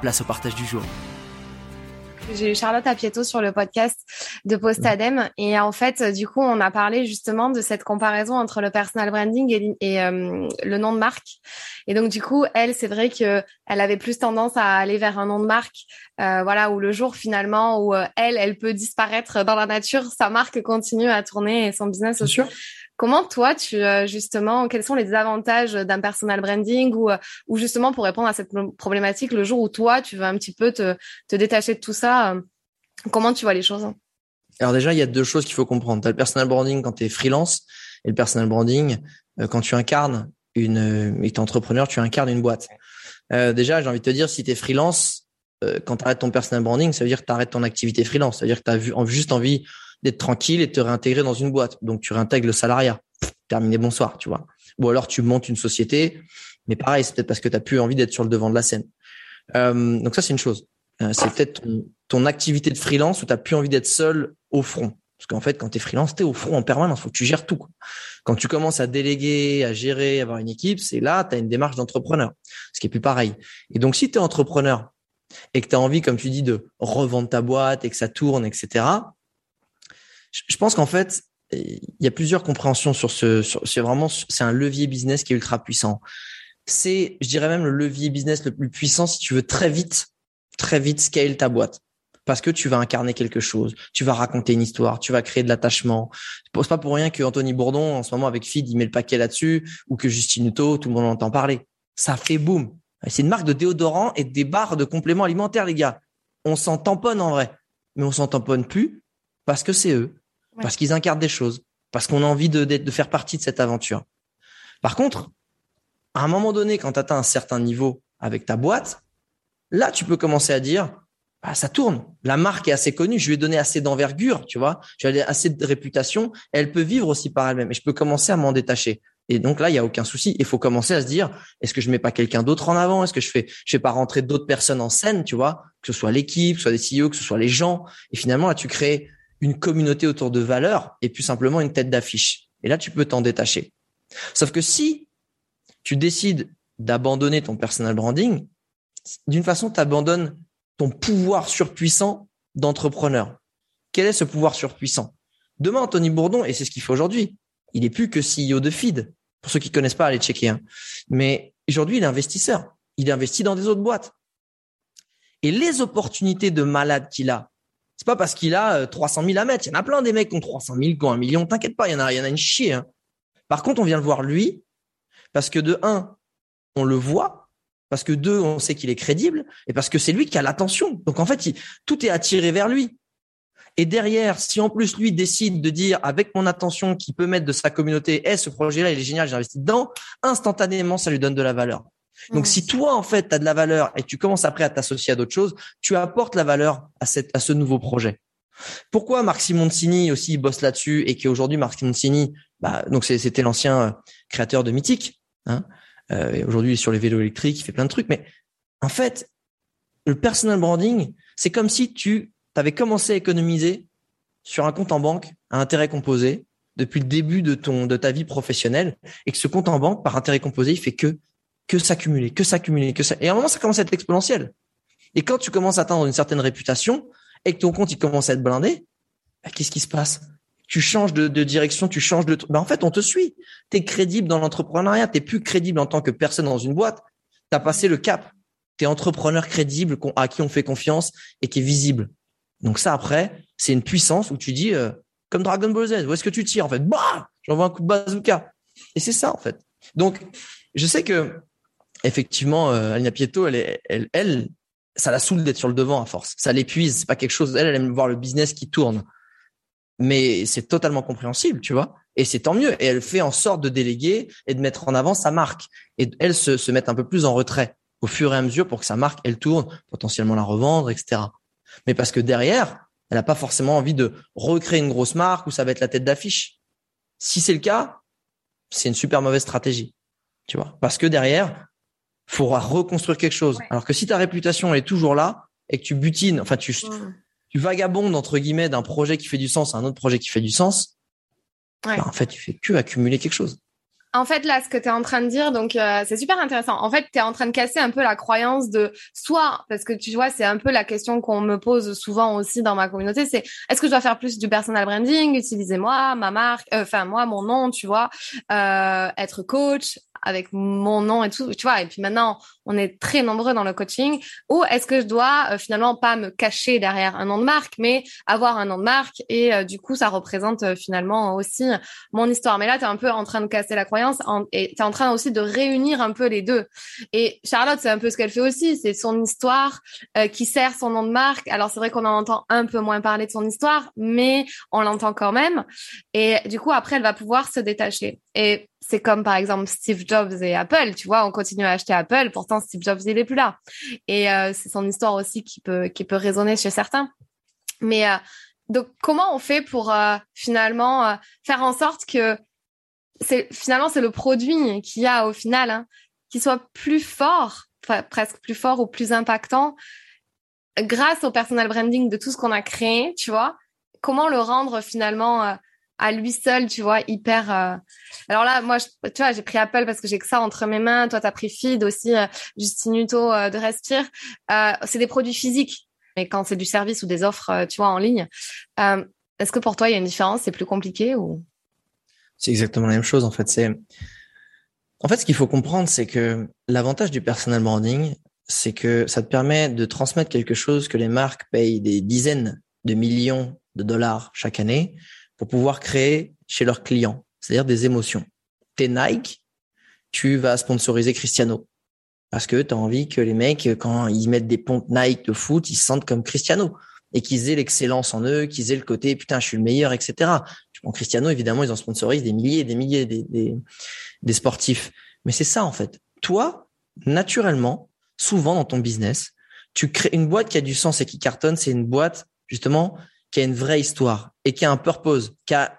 place au partage du jour. J'ai eu Charlotte Apieto sur le podcast de Postadem et en fait, du coup, on a parlé justement de cette comparaison entre le personal branding et, euh, le nom de marque. Et donc, du coup, elle, c'est vrai que elle avait plus tendance à aller vers un nom de marque, euh, voilà, où le jour finalement où euh, elle, elle peut disparaître dans la nature, sa marque continue à tourner et son business aussi. Comment toi, tu euh, justement, quels sont les avantages d'un personal branding ou, euh, ou justement pour répondre à cette problématique, le jour où toi, tu veux un petit peu te, te détacher de tout ça, euh, comment tu vois les choses? Alors déjà, il y a deux choses qu'il faut comprendre. Tu as le personal branding quand tu es freelance et le personal branding quand tu incarnes une, et es entrepreneur, tu incarnes une boîte. Euh, déjà, j'ai envie de te dire, si tu es freelance, quand tu arrêtes ton personal branding, ça veut dire que tu arrêtes ton activité freelance. Ça veut dire que tu as juste envie d'être tranquille et de te réintégrer dans une boîte. Donc tu réintègres le salariat. terminé, bonsoir, tu vois. Ou alors tu montes une société, mais pareil, c'est peut-être parce que tu n'as plus envie d'être sur le devant de la scène. Euh, donc ça, c'est une chose. Euh, c'est peut-être ton, activité de freelance où tu n'as plus envie d'être seul au front. Parce qu'en fait, quand tu es freelance, tu es au front en permanence, faut que tu gères tout. Quand tu commences à déléguer, à gérer, à avoir une équipe, c'est là, tu as une démarche d'entrepreneur, ce qui est plus pareil. Et donc, si tu es entrepreneur et que tu as envie, comme tu dis, de revendre ta boîte et que ça tourne, etc., je pense qu'en fait, il y a plusieurs compréhensions sur ce. c'est vraiment, c'est un levier business qui est ultra puissant. C'est, je dirais même le levier business le plus puissant si tu veux très vite, très vite scale ta boîte. Parce que tu vas incarner quelque chose, tu vas raconter une histoire, tu vas créer de l'attachement. C'est pas pour rien que Anthony Bourdon, en ce moment, avec Feed, il met le paquet là-dessus, ou que Justine Hutto, tout le monde entend parler. Ça fait boum. C'est une marque de déodorant et des barres de compléments alimentaires, les gars. On s'en tamponne en vrai. Mais on s'en tamponne plus parce que c'est eux, parce qu'ils incarnent des choses, parce qu'on a envie de, de, faire partie de cette aventure. Par contre, à un moment donné, quand tu atteins un certain niveau avec ta boîte, là, tu peux commencer à dire, bah, ça tourne. La marque est assez connue. Je lui ai donné assez d'envergure, tu vois. J'ai assez de réputation. Elle peut vivre aussi par elle-même. Et je peux commencer à m'en détacher. Et donc là, il y a aucun souci. Il faut commencer à se dire, est-ce que je mets pas quelqu'un d'autre en avant? Est-ce que je fais, je fais pas rentrer d'autres personnes en scène, tu vois? Que ce soit l'équipe, que ce soit des CEO, que ce soit les gens. Et finalement, là, tu crées une communauté autour de valeurs et plus simplement une tête d'affiche. Et là, tu peux t'en détacher. Sauf que si tu décides d'abandonner ton personal branding, d'une façon, tu abandonnes ton pouvoir surpuissant d'entrepreneur. Quel est ce pouvoir surpuissant? Demain, Anthony Bourdon, et c'est ce qu'il fait aujourd'hui, il est plus que CEO de Feed. Pour ceux qui connaissent pas, allez checker. Hein. Mais aujourd'hui, il est investisseur. Il investit dans des autres boîtes. Et les opportunités de malade qu'il a, c'est pas parce qu'il a 300 euh, 000 à mettre. Il y en a plein des mecs qui ont 300 000, qui ont un million. T'inquiète pas, il y en a, il y en a une chier. Hein. Par contre, on vient le voir lui parce que de un, on le voit, parce que deux, on sait qu'il est crédible, et parce que c'est lui qui a l'attention. Donc en fait, tout est attiré vers lui. Et derrière, si en plus lui décide de dire avec mon attention qu'il peut mettre de sa communauté, eh, ce projet-là, il est génial, j'ai investi dedans, instantanément, ça lui donne de la valeur. Donc, si toi, en fait, tu as de la valeur et tu commences après à t'associer à d'autres choses, tu apportes la valeur à, cette, à ce nouveau projet. Pourquoi Marc Simoncini aussi bosse là-dessus et qu'aujourd'hui Marc Simoncini, bah, donc c'était l'ancien euh, créateur de Mythique, hein, euh, aujourd'hui il est sur les vélos électriques, il fait plein de trucs, mais en fait, le personal branding, c'est comme si tu avais commencé à économiser sur un compte en banque à intérêt composé depuis le début de ton de ta vie professionnelle et que ce compte en banque par intérêt composé, il fait que que s'accumuler, que s'accumuler, que ça. Et à un moment, ça commence à être exponentiel. Et quand tu commences à atteindre une certaine réputation et que ton compte il commence à être blindé, bah, qu'est-ce qui se passe? Tu changes de, direction, tu changes de. Bah, en fait, on te suit. Tu es crédible dans l'entrepreneuriat. T'es plus crédible en tant que personne dans une boîte. Tu as passé le cap. Tu es entrepreneur crédible à qui on fait confiance et qui est visible. Donc ça, après, c'est une puissance où tu dis, euh, comme Dragon Ball Z, où est-ce que tu tires en fait? Bah J'envoie un coup de bazooka. Et c'est ça en fait. Donc, je sais que effectivement, euh, Alina Pieto, elle, elle, elle, ça la saoule d'être sur le devant à force. Ça l'épuise. C'est pas quelque chose. Elle, elle aime voir le business qui tourne. Mais c'est totalement compréhensible, tu vois. Et c'est tant mieux. Et elle fait en sorte de déléguer et de mettre en avant sa marque. Et elle se, se met un peu plus en retrait au fur et à mesure pour que sa marque, elle tourne, potentiellement la revendre, etc. Mais parce que derrière, elle n'a pas forcément envie de recréer une grosse marque où ça va être la tête d'affiche. Si c'est le cas, c'est une super mauvaise stratégie. Tu vois, parce que derrière, faudra reconstruire quelque chose. Alors que si ta réputation est toujours là et que tu butines, enfin tu, tu vagabondes entre guillemets d'un projet qui fait du sens à un autre projet qui fait du sens, bah, en fait tu fais que accumuler quelque chose. En fait, là, ce que tu es en train de dire, donc euh, c'est super intéressant. En fait, tu es en train de casser un peu la croyance de soit, parce que tu vois, c'est un peu la question qu'on me pose souvent aussi dans ma communauté, c'est est-ce que je dois faire plus du personal branding, utiliser moi, ma marque, euh, enfin moi, mon nom, tu vois, euh, être coach, avec mon nom et tout, tu vois. Et puis maintenant, on est très nombreux dans le coaching. Ou est-ce que je dois euh, finalement pas me cacher derrière un nom de marque, mais avoir un nom de marque et euh, du coup, ça représente euh, finalement aussi mon histoire. Mais là, tu es un peu en train de casser la croyance et tu es en train aussi de réunir un peu les deux. Et Charlotte, c'est un peu ce qu'elle fait aussi. C'est son histoire qui sert son nom de marque. Alors c'est vrai qu'on en entend un peu moins parler de son histoire, mais on l'entend quand même. Et du coup, après, elle va pouvoir se détacher. Et c'est comme par exemple Steve Jobs et Apple, tu vois, on continue à acheter Apple, pourtant Steve Jobs il est plus là. Et euh, c'est son histoire aussi qui peut qui peut résonner chez certains. Mais euh, donc comment on fait pour euh, finalement faire en sorte que finalement c'est le produit qui a au final hein, qui soit plus fort, presque plus fort ou plus impactant grâce au personal branding de tout ce qu'on a créé, tu vois? Comment le rendre finalement à lui seul, tu vois, hyper. Euh, alors là, moi, tu vois, j'ai pris Apple parce que j'ai que ça entre mes mains. Toi, t'as pris Feed aussi, euh, euh, de Respire. c'est des produits physiques, mais quand c'est du service ou des offres, tu vois, en ligne, est-ce que pour toi, il y a une différence? C'est plus compliqué ou? C'est exactement la même chose en fait. C'est en fait ce qu'il faut comprendre, c'est que l'avantage du personal branding, c'est que ça te permet de transmettre quelque chose que les marques payent des dizaines de millions de dollars chaque année pour pouvoir créer chez leurs clients, c'est-à-dire des émotions. T'es Nike, tu vas sponsoriser Cristiano. Parce que tu as envie que les mecs, quand ils mettent des pompes Nike de foot, ils se sentent comme Cristiano. Et qu'ils aient l'excellence en eux, qu'ils aient le côté, putain, je suis le meilleur, etc. Prends Cristiano, évidemment, ils en sponsorisent des milliers et des milliers des, des, des sportifs. Mais c'est ça, en fait. Toi, naturellement, souvent dans ton business, tu crées une boîte qui a du sens et qui cartonne, c'est une boîte, justement, qui a une vraie histoire et qui a un purpose, qui a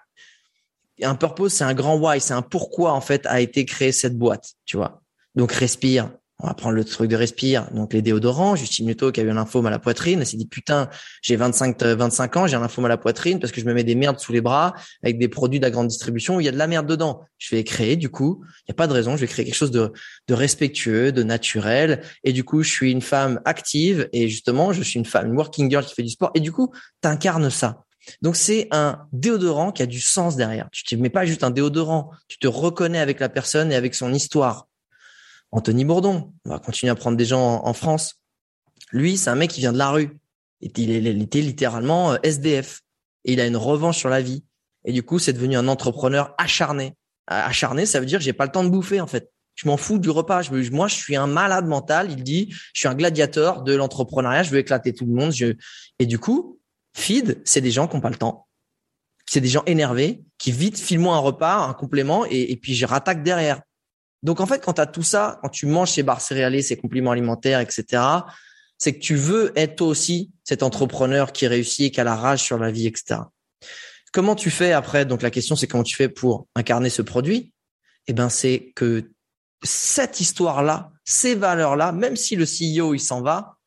un purpose, c'est un grand why, c'est un pourquoi en fait a été créée cette boîte, tu vois. Donc respire, on va prendre le truc de respire. Donc les déodorants, Justine Muto qui a eu un lymphome à la poitrine, elle s'est dit putain, j'ai 25 25 ans, j'ai un lymphome à la poitrine parce que je me mets des merdes sous les bras avec des produits de la grande distribution où il y a de la merde dedans. Je vais créer du coup, il y a pas de raison, je vais créer quelque chose de de respectueux, de naturel et du coup, je suis une femme active et justement, je suis une femme une working girl qui fait du sport et du coup, tu incarnes ça. Donc c'est un déodorant qui a du sens derrière. Tu te mets pas juste un déodorant, tu te reconnais avec la personne et avec son histoire. Anthony Bourdon, on va continuer à prendre des gens en, France. Lui, c'est un mec qui vient de la rue. Et il, était littéralement euh, SDF. Et il a une revanche sur la vie. Et du coup, c'est devenu un entrepreneur acharné. Acharné, ça veut dire que j'ai pas le temps de bouffer, en fait. Je m'en fous du repas. Je, moi, je suis un malade mental. Il dit, je suis un gladiateur de l'entrepreneuriat. Je veux éclater tout le monde. Et du coup, feed, c'est des gens qui n'ont pas le temps. C'est des gens énervés qui vite filent un repas, un complément, et, et puis je rattaque derrière. Donc en fait, quand tu as tout ça, quand tu manges ces barres céréales, ces compléments alimentaires, etc., c'est que tu veux être toi aussi cet entrepreneur qui réussit et qui a la rage sur la vie, etc. Comment tu fais après? Donc la question, c'est comment tu fais pour incarner ce produit? Eh ben, c'est que cette histoire-là, ces valeurs-là, même si le CEO il s'en va,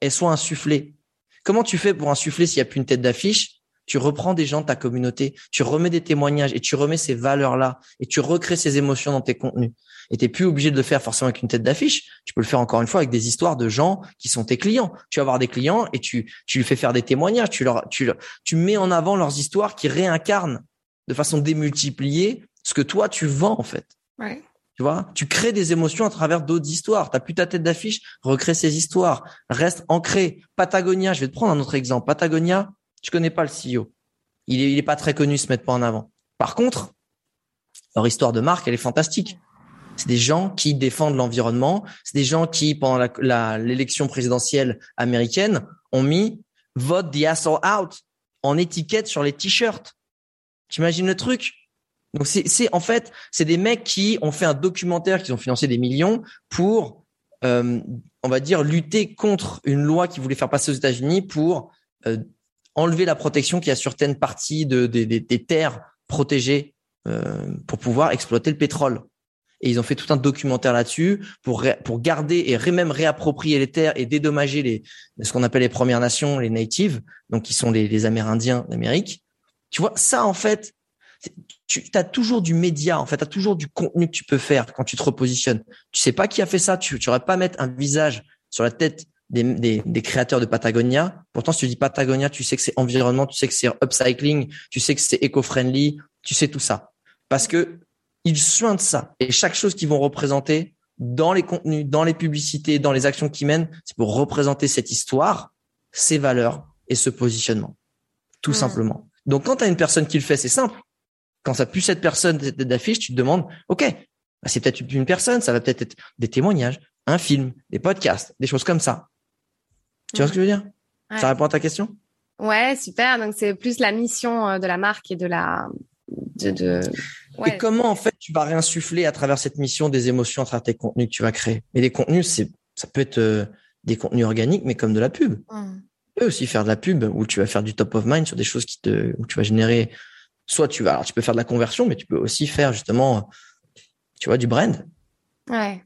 elles soient insufflées. Comment tu fais pour insuffler s'il n'y a plus une tête d'affiche? Tu reprends des gens de ta communauté, tu remets des témoignages et tu remets ces valeurs-là et tu recrées ces émotions dans tes contenus. Et t'es plus obligé de le faire forcément avec une tête d'affiche. Tu peux le faire encore une fois avec des histoires de gens qui sont tes clients. Tu vas avoir des clients et tu, tu lui fais faire des témoignages. Tu leur, tu, tu mets en avant leurs histoires qui réincarnent de façon démultipliée ce que toi tu vends en fait. Ouais. Tu vois, tu crées des émotions à travers d'autres histoires. T'as plus ta tête d'affiche, recrée ces histoires. Reste ancré. Patagonia, je vais te prendre un autre exemple. Patagonia, tu connais pas le CEO. Il est, il est pas très connu, se mettre pas en avant. Par contre, leur histoire de marque, elle est fantastique. C'est des gens qui défendent l'environnement. C'est des gens qui, pendant l'élection présidentielle américaine, ont mis vote the asshole out en étiquette sur les t-shirts. T'imagines le truc? Donc c'est en fait c'est des mecs qui ont fait un documentaire, qui ont financé des millions pour euh, on va dire lutter contre une loi qui voulait faire passer aux États-Unis pour euh, enlever la protection qu'il y a sur certaines parties de, des terres protégées euh, pour pouvoir exploiter le pétrole. Et ils ont fait tout un documentaire là-dessus pour pour garder et même réapproprier les terres et dédommager les ce qu'on appelle les Premières Nations, les natives, donc qui sont les, les Amérindiens d'Amérique. Tu vois, ça en fait, tu as toujours du média, en fait, tu as toujours du contenu que tu peux faire quand tu te repositionnes. Tu sais pas qui a fait ça, tu n'aurais pas mettre un visage sur la tête des, des, des, créateurs de Patagonia. Pourtant, si tu dis Patagonia, tu sais que c'est environnement, tu sais que c'est upcycling, tu sais que c'est éco-friendly, tu sais tout ça. Parce que ils soignent ça. Et chaque chose qu'ils vont représenter dans les contenus, dans les publicités, dans les actions qu'ils mènent, c'est pour représenter cette histoire, ses valeurs et ce positionnement. Tout simplement. Donc, quand tu as une personne qui le fait, c'est simple. Quand ça plus cette personne d'affiche, tu te demandes, OK, bah, c'est peut-être une personne, ça va peut-être être des témoignages, un film, des podcasts, des choses comme ça. Tu vois ce que je veux dire? Ça répond à ta question? Ouais, super. Donc c'est plus la mission euh, de la marque et de la de, de... Et comment en fait tu vas réinsuffler à travers cette mission des émotions à travers tes contenus que tu vas créer? Et les contenus, c'est ça peut être euh, des contenus organiques, mais comme de la pub. Mmh. Tu peux aussi faire de la pub où tu vas faire du top of mind sur des choses qui te où tu vas générer. Soit tu vas alors tu peux faire de la conversion, mais tu peux aussi faire justement, tu vois, du brand. Ouais.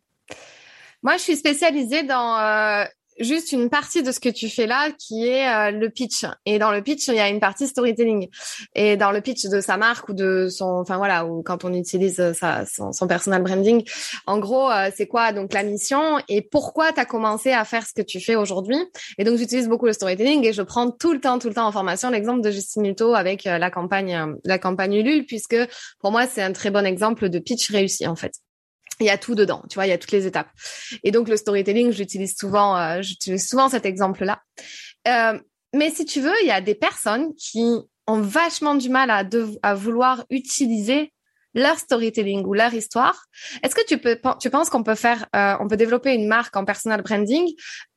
Moi, je suis spécialisée dans euh, juste une partie de ce que tu fais là qui est euh, le pitch. Et dans le pitch, il y a une partie storytelling. Et dans le pitch de sa marque ou de son, enfin voilà, ou quand on utilise euh, sa, son, personal branding, en gros, euh, c'est quoi donc la mission et pourquoi tu as commencé à faire ce que tu fais aujourd'hui. Et donc j'utilise beaucoup le storytelling et je prends tout le temps, tout le temps en formation l'exemple de Justine Hutto avec la campagne, la campagne Ulule, puisque pour moi c'est un très bon exemple de pitch réussi en fait il y a tout dedans, tu vois, il y a toutes les étapes. Et donc le storytelling, j'utilise souvent, euh, j'utilise souvent cet exemple-là. Euh, mais si tu veux, il y a des personnes qui ont vachement du mal à, à vouloir utiliser leur storytelling ou leur histoire. Est-ce que tu peux, tu penses qu'on peut faire, euh, on peut développer une marque en personal branding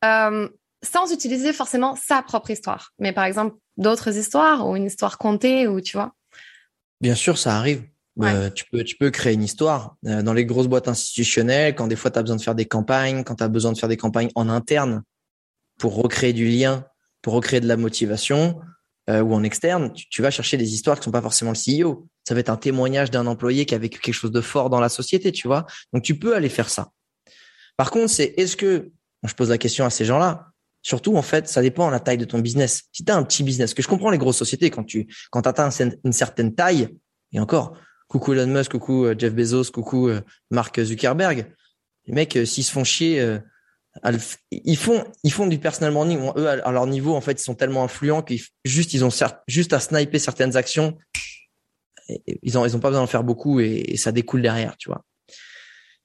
euh, sans utiliser forcément sa propre histoire, mais par exemple d'autres histoires ou une histoire contée ou tu vois? Bien sûr, ça arrive. Euh, tu peux tu peux créer une histoire euh, dans les grosses boîtes institutionnelles quand des fois tu as besoin de faire des campagnes, quand tu as besoin de faire des campagnes en interne pour recréer du lien, pour recréer de la motivation euh, ou en externe, tu, vas chercher des histoires qui sont pas forcément le CEO. Ça va être un témoignage d'un employé qui a vécu quelque chose de fort dans la société, tu vois. Donc tu peux aller faire ça. Par contre, c'est est-ce que je pose la question à ces gens-là, Surtout, en fait, ça dépend de la taille de ton business. Si tu as un petit business, que je comprends les grosses sociétés, quand tu quand atteins une certaine taille, et encore, coucou Elon Musk, coucou euh, Jeff Bezos, coucou euh, Mark Zuckerberg. Les mecs, euh, s'ils se font chier, ils font ils font du personal branding. Eux, à leur niveau, en fait, ils sont tellement influents qu'ils juste ils ont juste à sniper certaines actions. Ils ont ils ont pas besoin d'en faire beaucoup et, ça découle derrière, tu vois.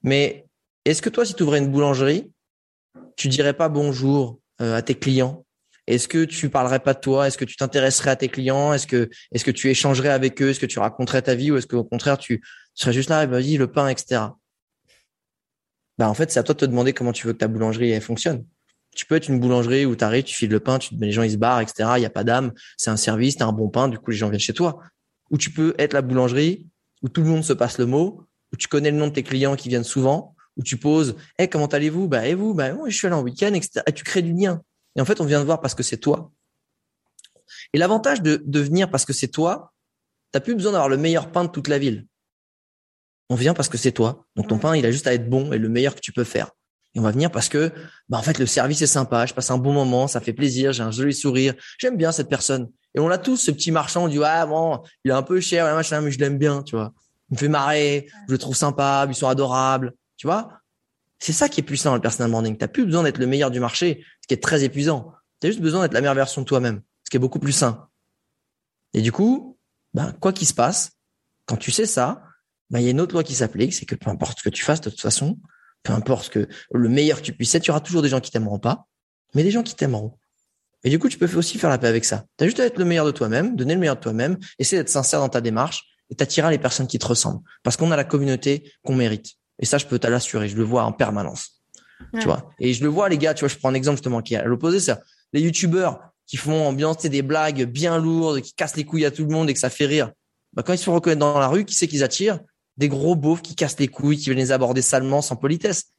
Mais est-ce que toi, si tu ouvrais une boulangerie, tu dirais pas bonjour à tes clients? Est-ce que tu parlerais pas de toi? Est-ce que tu t'intéresserais à tes clients? Est-ce que est-ce que tu échangerais avec eux? Est-ce que tu raconterais ta vie ou est-ce qu'au contraire tu serais juste là, vas-y le pain, etc. Bah en fait c'est à toi de te demander comment tu veux que ta boulangerie fonctionne. Tu peux être une boulangerie où tu arrives, tu files le pain, tu les gens ils se barrent, etc. Il y a pas d'âme, c'est un service, t'as un bon pain, du coup les gens viennent chez toi. Ou tu peux être la boulangerie où tout le monde se passe le mot, où tu connais le nom de tes clients qui viennent souvent, où tu poses, hey, comment allez-vous? Bah et vous? Bah je suis allé en week-end, etc. Et tu crées du lien. Et en fait, on vient de voir parce que c'est toi. Et l'avantage de, de venir parce que c'est toi, t'as plus besoin d'avoir le meilleur pain de toute la ville. On vient parce que c'est toi. Donc ton pain, il a juste à être bon et le meilleur que tu peux faire. Et on va venir parce que, bah en fait, le service est sympa, je passe un bon moment, ça fait plaisir, j'ai un joli sourire, j'aime bien cette personne. Et on l'a tous, ce petit marchand, on dit ah bon, il est un peu cher, machin, mais je l'aime bien, tu vois. Il me fait marrer, je le trouve sympa, ils sont adorables, tu vois. C'est ça qui est puissant le personal branding. T'as plus besoin d'être le meilleur du marché, ce qui est très épuisant. Tu as juste besoin d'être la meilleure version de toi-même, ce qui est beaucoup plus sain. Et du coup, ben, quoi qu'il se passe, quand tu sais ça, bah, il y a une autre loi qui s'applique, c'est que peu importe ce que tu fasses, de toute façon, peu importe que le meilleur que tu puisses être, il y aura toujours des gens qui t'aimeront pas, mais des gens qui t'aimeront. Et du coup, tu peux aussi faire la paix avec ça. Tu juste à être le meilleur de toi-même, donner le meilleur de toi-même, essayer d'être sincère dans ta démarche et t'attirer les personnes qui te ressemblent. Parce qu'on a la communauté qu'on mérite. Et ça, je peux te l'assurer. Je le vois en permanence. Tu vois? Et je le vois, les gars, tu vois, je prends un exemple justement qui est à l'opposé, ça. Les youtubeurs qui font ambiancer des blagues bien lourdes, qui cassent les couilles à tout le monde et que ça fait rire. Bah, quand ils se font reconnaître dans la rue, qui c'est qu'ils attirent? Des gros beaufs qui cassent les couilles, qui viennent les aborder salement, sans politesse.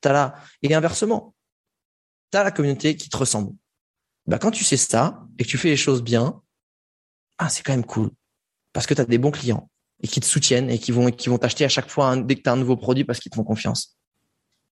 T'as là. Et inversement. T'as la communauté qui te ressemble. Bah, quand tu sais ça et que tu fais les choses bien, ah, c'est quand même cool. Parce que tu as des bons clients et qui te soutiennent et qui vont, qui vont t'acheter à chaque fois dès que tu as un nouveau produit parce qu'ils te font confiance.